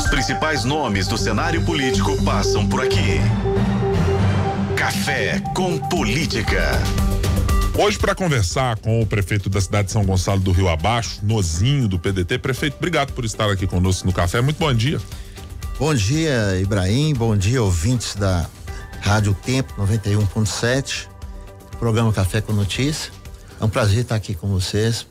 Os principais nomes do cenário político passam por aqui. Café com Política. Hoje, para conversar com o prefeito da cidade de São Gonçalo do Rio Abaixo, Nozinho do PDT. Prefeito, obrigado por estar aqui conosco no café. Muito bom dia. Bom dia, Ibrahim. Bom dia, ouvintes da Rádio Tempo 91.7, programa Café com Notícia. É um prazer estar aqui com vocês.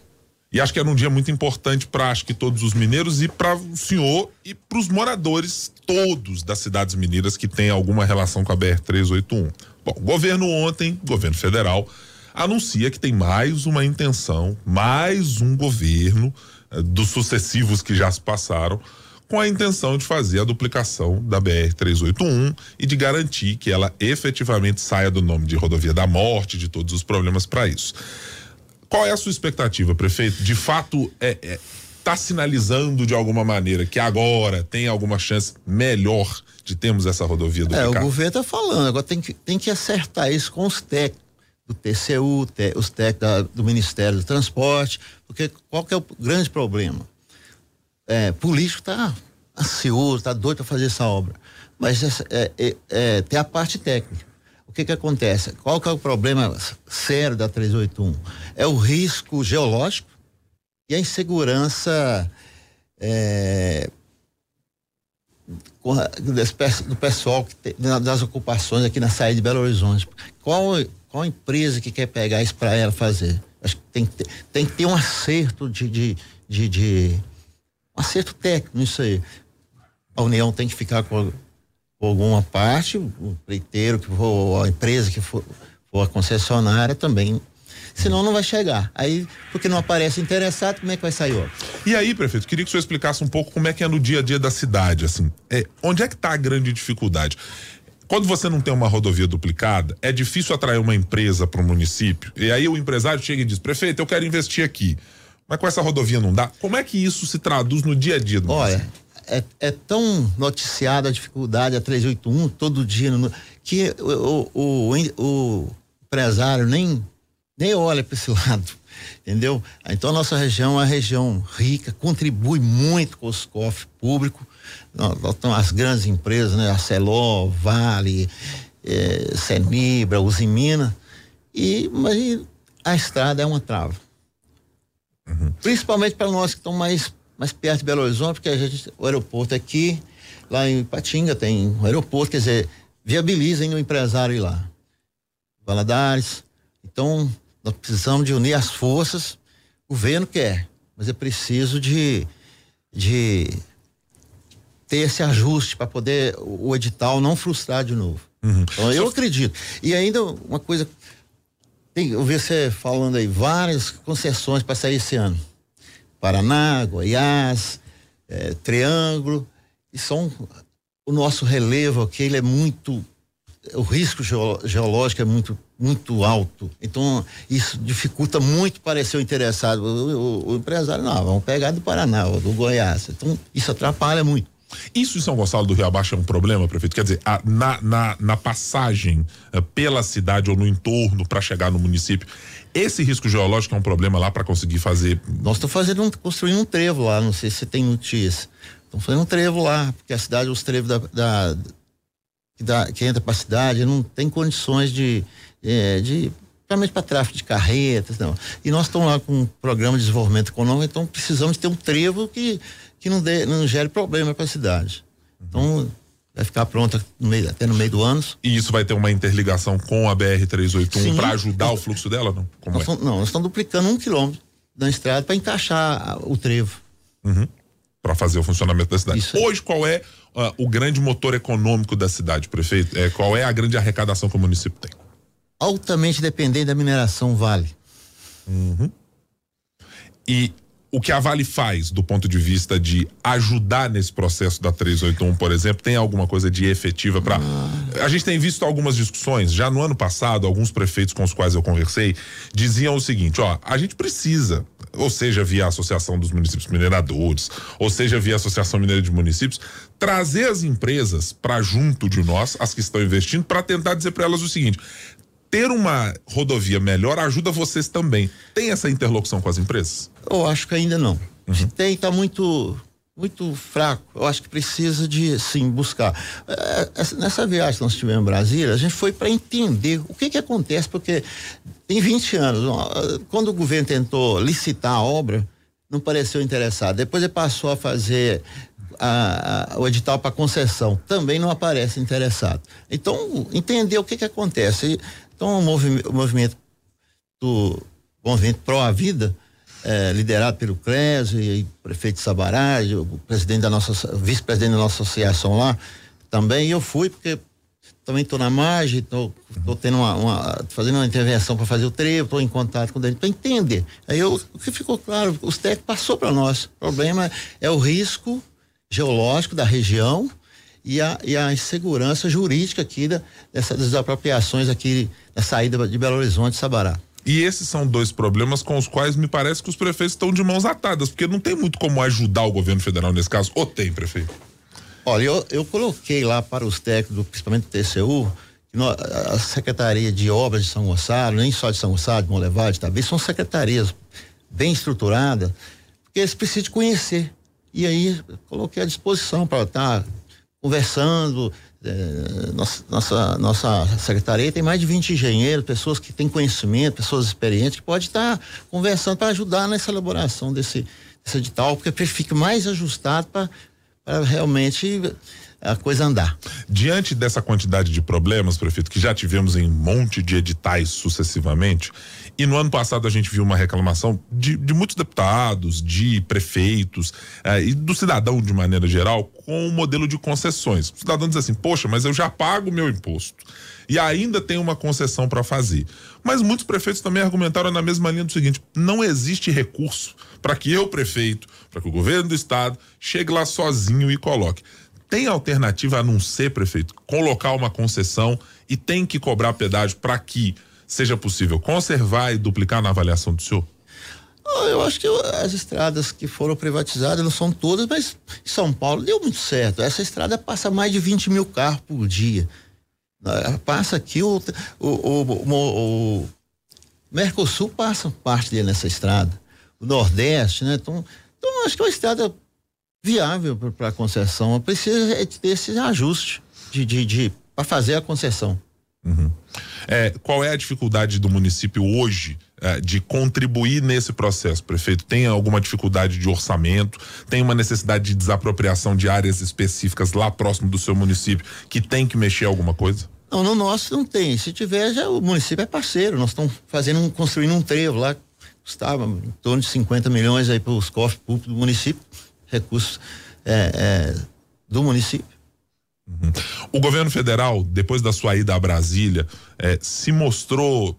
E acho que era um dia muito importante para acho que todos os mineiros e para o senhor e para os moradores todos das cidades mineiras que têm alguma relação com a BR 381. Bom, o governo ontem, governo federal, anuncia que tem mais uma intenção, mais um governo eh, dos sucessivos que já se passaram, com a intenção de fazer a duplicação da BR 381 e de garantir que ela efetivamente saia do nome de rodovia da morte, de todos os problemas para isso. Qual é a sua expectativa, prefeito? De fato, é, é tá sinalizando de alguma maneira que agora tem alguma chance melhor de termos essa rodovia do É, o governo está falando, agora tem que, tem que acertar isso com os técnicos do TCU, te, os técnicos do Ministério do Transporte, porque qual que é o grande problema? É, político está ansioso, está doido para fazer essa obra, mas é, é, é, tem a parte técnica o que que acontece? Qual que é o problema sério da 381? É o risco geológico e a insegurança é, do pessoal tem, das ocupações aqui na saída de Belo Horizonte. Qual, qual empresa que quer pegar isso para ela fazer? Acho que tem que ter, tem que ter um acerto de, de, de, de um acerto técnico nisso aí. A União tem que ficar com alguma parte, o pleiteiro que for, a empresa que for, for a concessionária também. Senão não vai chegar. Aí, porque não aparece interessado, como é que vai sair outro? E aí, prefeito, queria que o senhor explicasse um pouco como é que é no dia a dia da cidade, assim. É, onde é que está a grande dificuldade? Quando você não tem uma rodovia duplicada, é difícil atrair uma empresa para o município. E aí o empresário chega e diz: prefeito, eu quero investir aqui. Mas com essa rodovia não dá. Como é que isso se traduz no dia a dia do Olha, município? É, é, tão noticiada a dificuldade, a 381, todo dia, no, que o, o, o, o, empresário nem, nem olha para esse lado, entendeu? Então, a nossa região é uma região rica, contribui muito com os cofres públicos, as grandes empresas, né? A Celó, Vale, é, Senibra, Usimina, e, mas a estrada é uma trava. Uhum. Principalmente para nós que estão mais mais perto de Belo Horizonte, porque a gente, o aeroporto aqui, lá em Patinga tem um aeroporto, quer dizer, viabilizem o empresário ir lá. Valadares. Então, nós precisamos de unir as forças. O governo quer, mas é preciso de, de ter esse ajuste para poder o, o, edital não frustrar de novo. Uhum. Então, eu acredito. E ainda uma coisa, tem, eu vi você falando aí, várias concessões para sair esse ano. Paraná, Goiás, é, Triângulo, e são o nosso relevo aqui, ele é muito o risco geológico é muito muito alto. Então, isso dificulta muito parecer o interessado. O, o, o, empresário, não, vamos pegar do Paraná, ou do Goiás. Então, isso atrapalha muito. Isso em São Gonçalo do Rio Abaixo é um problema, prefeito? Quer dizer, a, na, na, na, passagem uh, pela cidade ou no entorno para chegar no município, esse risco geológico é um problema lá para conseguir fazer. Nós estamos fazendo um, construindo um trevo lá, não sei se tem notícia. Estamos fazendo um trevo lá, porque a cidade, os trevos da, da, da que entra para a cidade não tem condições de, é, de principalmente para tráfego de carretas, não. E nós estamos lá com um programa de desenvolvimento econômico, então precisamos ter um trevo que, que não, dê, não gere problema para a cidade. Então, vai ficar pronta no meio, até no meio do ano. E isso vai ter uma interligação com a BR-381 para ajudar o fluxo dela? Não, Como nós, é? não, nós estamos duplicando um quilômetro da estrada para encaixar o trevo. Uhum. Para fazer o funcionamento da cidade. Hoje, qual é uh, o grande motor econômico da cidade, prefeito? É, qual é a grande arrecadação que o município tem? Altamente dependente da mineração Vale. Uhum. E o que a Vale faz do ponto de vista de ajudar nesse processo da 381, por exemplo, tem alguma coisa de efetiva para. A gente tem visto algumas discussões, já no ano passado, alguns prefeitos com os quais eu conversei diziam o seguinte, ó, a gente precisa, ou seja, via a Associação dos Municípios Mineradores, ou seja, via a Associação Mineira de Municípios, trazer as empresas para junto de nós, as que estão investindo, para tentar dizer para elas o seguinte: ter uma rodovia melhor ajuda vocês também. Tem essa interlocução com as empresas? Eu acho que ainda não. Uhum. Tem, está muito muito fraco. Eu acho que precisa de, sim, buscar. É, nessa viagem que nós tivemos em Brasília, a gente foi para entender o que que acontece, porque tem 20 anos, quando o governo tentou licitar a obra, não pareceu interessado. Depois ele passou a fazer a, a, o edital para concessão, também não aparece interessado. Então, entender o que que acontece. Então, o, o movimento do movimento Pro a Vida, é, liderado pelo Clésio e prefeito Sabará, o presidente da nossa, vice-presidente da nossa associação lá, também eu fui porque também estou na margem, estou tendo uma, uma, fazendo uma intervenção para fazer o trevo, estou em contato com ele para entender. Aí eu, o que ficou claro, os técnicos passou para nós. O problema é o risco geológico da região e a, e a insegurança jurídica aqui da, dessas desapropriações aqui da saída de Belo Horizonte Sabará. E esses são dois problemas com os quais me parece que os prefeitos estão de mãos atadas, porque não tem muito como ajudar o governo federal nesse caso. Ou tem, prefeito? Olha, eu, eu coloquei lá para os técnicos, principalmente do TCU, a Secretaria de Obras de São Gonçalo, nem só de São Gonçalo, de Monlevade, também são secretarias bem estruturadas, porque eles precisam conhecer. E aí coloquei à disposição para estar tá conversando, é, nossa, nossa, nossa secretaria tem mais de 20 engenheiros, pessoas que têm conhecimento, pessoas experientes, que pode estar tá conversando para ajudar nessa elaboração desse, desse edital, porque fica mais ajustado para realmente a coisa andar. Diante dessa quantidade de problemas, prefeito, que já tivemos em um monte de editais sucessivamente, e no ano passado a gente viu uma reclamação de, de muitos deputados, de prefeitos eh, e do cidadão de maneira geral com o modelo de concessões. O cidadão diz assim: poxa, mas eu já pago o meu imposto e ainda tem uma concessão para fazer. Mas muitos prefeitos também argumentaram na mesma linha do seguinte: não existe recurso para que eu, prefeito, para que o governo do estado chegue lá sozinho e coloque. Tem alternativa a não ser, prefeito, colocar uma concessão e tem que cobrar pedágio para que seja possível conservar e duplicar na avaliação do senhor? Ah, eu acho que as estradas que foram privatizadas não são todas, mas em São Paulo deu muito certo. Essa estrada passa mais de 20 mil carros por dia. Ah, passa aqui o, o, o, o Mercosul passa parte dele nessa estrada. O Nordeste, né? Então, então acho que é uma estrada viável para a concessão. Precisa ter esse ajuste de, de, de para fazer a concessão. Uhum. É, qual é a dificuldade do município hoje é, de contribuir nesse processo, prefeito? Tem alguma dificuldade de orçamento? Tem uma necessidade de desapropriação de áreas específicas lá próximo do seu município que tem que mexer alguma coisa? Não, no nosso não tem. Se tiver, já o município é parceiro. Nós estamos fazendo, um, construindo um trevo lá, custava em torno de 50 milhões aí para os cofres públicos do município, recursos é, é, do município. Uhum. O governo federal, depois da sua ida a Brasília, é, se mostrou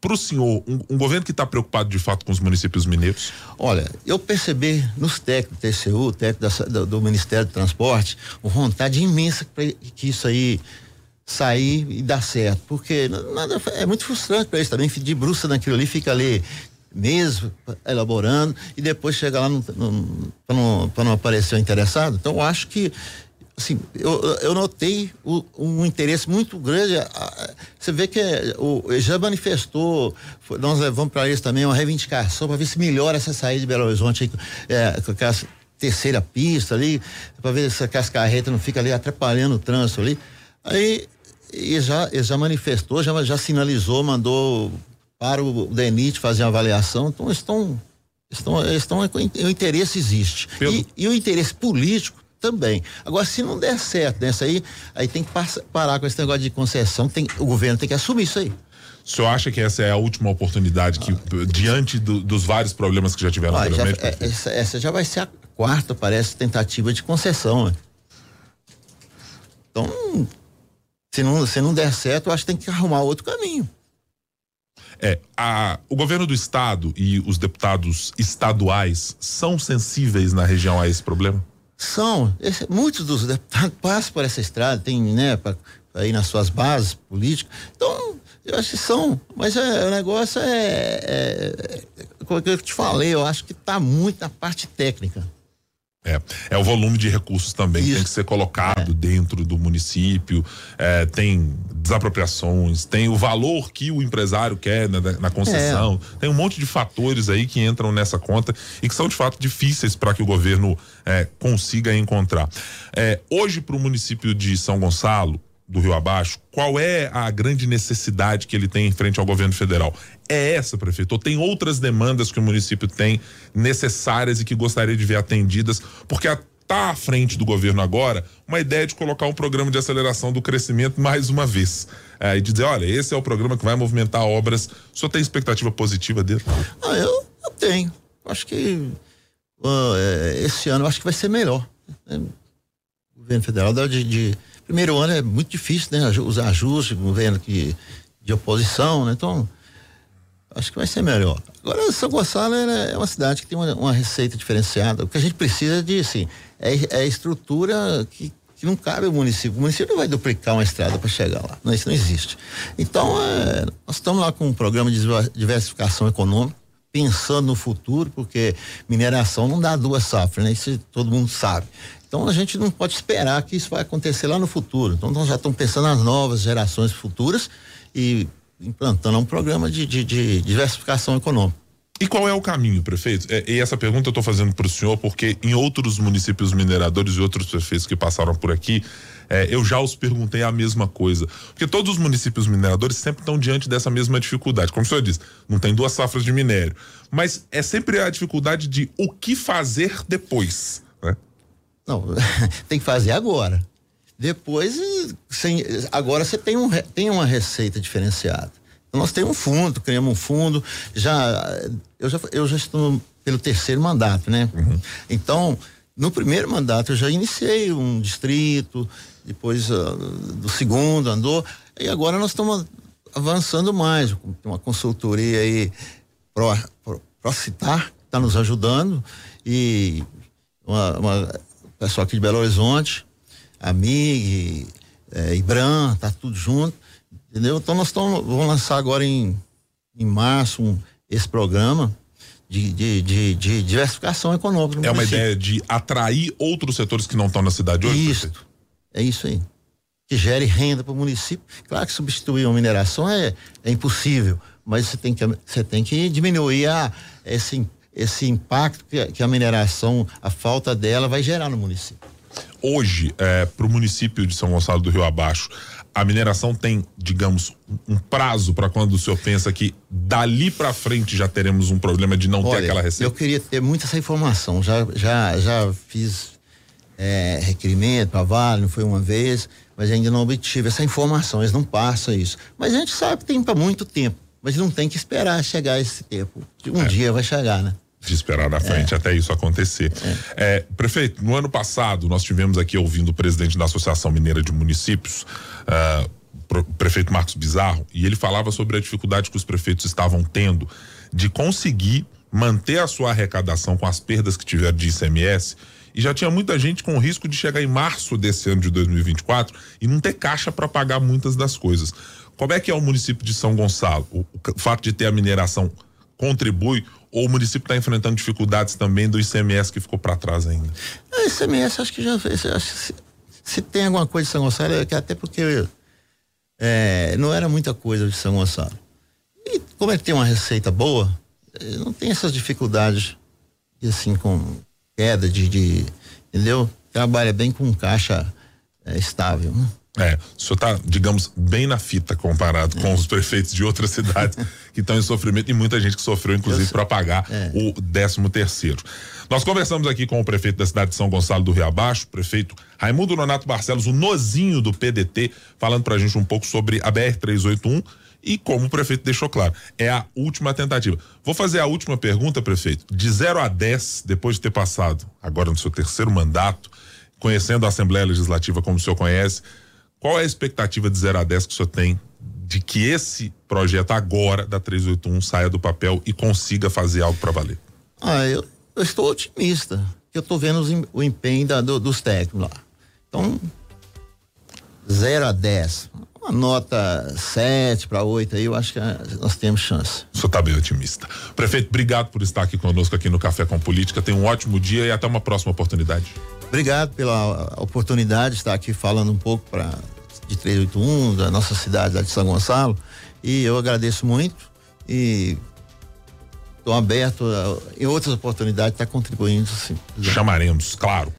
para o senhor um, um, governo que está preocupado de fato com os municípios mineiros? Olha, eu percebi nos técnicos do TCU, técnico do, do, Ministério do Transporte, uma vontade imensa para que isso aí sair e dar certo, porque nada, é muito frustrante para eles também, de bruxa naquilo ali, fica ali mesmo elaborando e depois chega lá para não, não aparecer o interessado. Então, eu acho que assim, eu, eu notei o, um interesse muito grande. Você vê que o, já manifestou, nós levamos para eles também uma reivindicação para ver se melhora essa saída de Belo Horizonte é, com aquela terceira pista ali, para ver se as carretas não ficam ali atrapalhando o trânsito ali. Aí ele já, ele já manifestou, já, já sinalizou, mandou para o DENIT fazer uma avaliação. Então estão estão, estão o interesse existe. E, e, o interesse político também. Agora, se não der certo nessa aí, aí tem que parar com esse negócio de concessão, tem, o governo tem que assumir isso aí. O senhor acha que essa é a última oportunidade que, ah, diante do, dos vários problemas que já tiveram ah, anteriormente? Já, é, essa, essa, já vai ser a quarta, parece, tentativa de concessão. Né? Então, se não, se não der certo, eu acho que tem que arrumar outro caminho. É, a, o governo do estado e os deputados estaduais são sensíveis na região a esse problema? São. Esse, muitos dos deputados passam por essa estrada, tem, né, para ir nas suas bases políticas. Então, eu acho que são. Mas é, o negócio é, é, é. Como eu te falei, eu acho que está muito na parte técnica. É, é o volume de recursos também que tem que ser colocado é. dentro do município, é, tem desapropriações, tem o valor que o empresário quer na, na concessão, é. tem um monte de fatores aí que entram nessa conta e que são de fato difíceis para que o governo é, consiga encontrar. É, hoje, para o município de São Gonçalo, do Rio Abaixo, qual é a grande necessidade que ele tem em frente ao governo federal? É essa, prefeito? Ou tem outras demandas que o município tem necessárias e que gostaria de ver atendidas? Porque está à frente do governo agora uma ideia de colocar um programa de aceleração do crescimento mais uma vez. É, e dizer, olha, esse é o programa que vai movimentar obras. O senhor tem expectativa positiva dele? Ah, eu, eu tenho. Acho que uh, esse ano acho que vai ser melhor. Né? O governo federal de, de Primeiro ano é muito difícil, né? Os ajustes, governo que, de oposição, né? Então, acho que vai ser melhor. Agora, São Gonçalo é uma cidade que tem uma, uma receita diferenciada. O que a gente precisa de, assim, é, é estrutura que, que não cabe ao município. O município não vai duplicar uma estrada para chegar lá. Não, isso não existe. Então, é, nós estamos lá com um programa de diversificação econômica, pensando no futuro, porque mineração não dá duas safras, né? Isso todo mundo sabe. Então a gente não pode esperar que isso vai acontecer lá no futuro. Então nós já estamos pensando nas novas gerações futuras e implantando um programa de, de, de diversificação econômica. E qual é o caminho, prefeito? É, e essa pergunta eu estou fazendo para o senhor porque em outros municípios mineradores e outros prefeitos que passaram por aqui, é, eu já os perguntei a mesma coisa. Porque todos os municípios mineradores sempre estão diante dessa mesma dificuldade. Como o senhor disse, não tem duas safras de minério. Mas é sempre a dificuldade de o que fazer depois. Não, tem que fazer agora. Depois, sem, agora você tem, um, tem uma receita diferenciada. Então, nós temos um fundo, criamos um fundo, já eu já, eu já estou pelo terceiro mandato, né? Uhum. Então, no primeiro mandato eu já iniciei um distrito, depois uh, do segundo andou, e agora nós estamos avançando mais. Tem uma consultoria aí, ProCitar, que está nos ajudando, e uma, uma pessoal aqui de Belo Horizonte, Amig, é, Ibram, tá tudo junto, entendeu? Então nós estamos, vamos lançar agora em, em março um, esse programa de, de, de, de diversificação econômica. É uma ideia de atrair outros setores que não estão na cidade hoje? Isso, é isso aí. Que gere renda para o município. Claro que substituir uma mineração é, é impossível, mas você tem que, você tem que diminuir a, esse esse impacto que a, que a mineração, a falta dela vai gerar no município. Hoje, é, para o município de São Gonçalo do Rio Abaixo, a mineração tem, digamos, um prazo para quando o senhor pensa que dali para frente já teremos um problema de não Olha, ter aquela receita? Eu queria ter muita essa informação. Já, já, já fiz é, requerimento para Vale, não foi uma vez, mas ainda não obtive essa informação. Eles não passam isso. Mas a gente sabe que tem para muito tempo, mas não tem que esperar chegar esse tempo. Um é. dia vai chegar, né? De esperar na frente é. até isso acontecer. É. É, prefeito, no ano passado nós tivemos aqui ouvindo o presidente da Associação Mineira de Municípios, uh, prefeito Marcos Bizarro, e ele falava sobre a dificuldade que os prefeitos estavam tendo de conseguir manter a sua arrecadação com as perdas que tiveram de ICMS. E já tinha muita gente com risco de chegar em março desse ano de 2024 e não ter caixa para pagar muitas das coisas. Como é que é o município de São Gonçalo? O, o fato de ter a mineração contribui ou o município está enfrentando dificuldades também do ICMS que ficou para trás ainda? O ICMS acho que já. Acho que se, se, tem alguma coisa de São Gonçalo, é que até porque é, não era muita coisa de São Gonçalo. E como é que tem uma receita boa, é, não tem essas dificuldades assim com queda de, de entendeu? Trabalha bem com caixa é, estável. Né? É, o senhor está, digamos, bem na fita comparado com os prefeitos de outras cidades que estão em sofrimento e muita gente que sofreu, inclusive, para pagar é. o 13 terceiro. Nós conversamos aqui com o prefeito da cidade de São Gonçalo do Rio Abaixo, prefeito Raimundo Nonato Barcelos, o nozinho do PDT, falando para a gente um pouco sobre a BR-381 e como o prefeito deixou claro, é a última tentativa. Vou fazer a última pergunta, prefeito. De 0 a 10, depois de ter passado agora no seu terceiro mandato, conhecendo a Assembleia Legislativa como o senhor conhece, qual é a expectativa de 0 a 10 que o senhor tem de que esse projeto agora da 381 saia do papel e consiga fazer algo para valer? Ah, eu, eu, estou otimista. Eu estou vendo os, o empenho da, do, dos técnicos lá. Então, 0 a 10. uma nota 7 para 8 aí, eu acho que eh, nós temos chance. O senhor está bem otimista. Prefeito, obrigado por estar aqui conosco aqui no Café com Política. Tenha um ótimo dia e até uma próxima oportunidade. Obrigado pela oportunidade de estar aqui falando um pouco para de 381 da nossa cidade de São Gonçalo e eu agradeço muito e estou aberto a, em outras oportunidades estar tá contribuindo sim. Chamaremos, claro.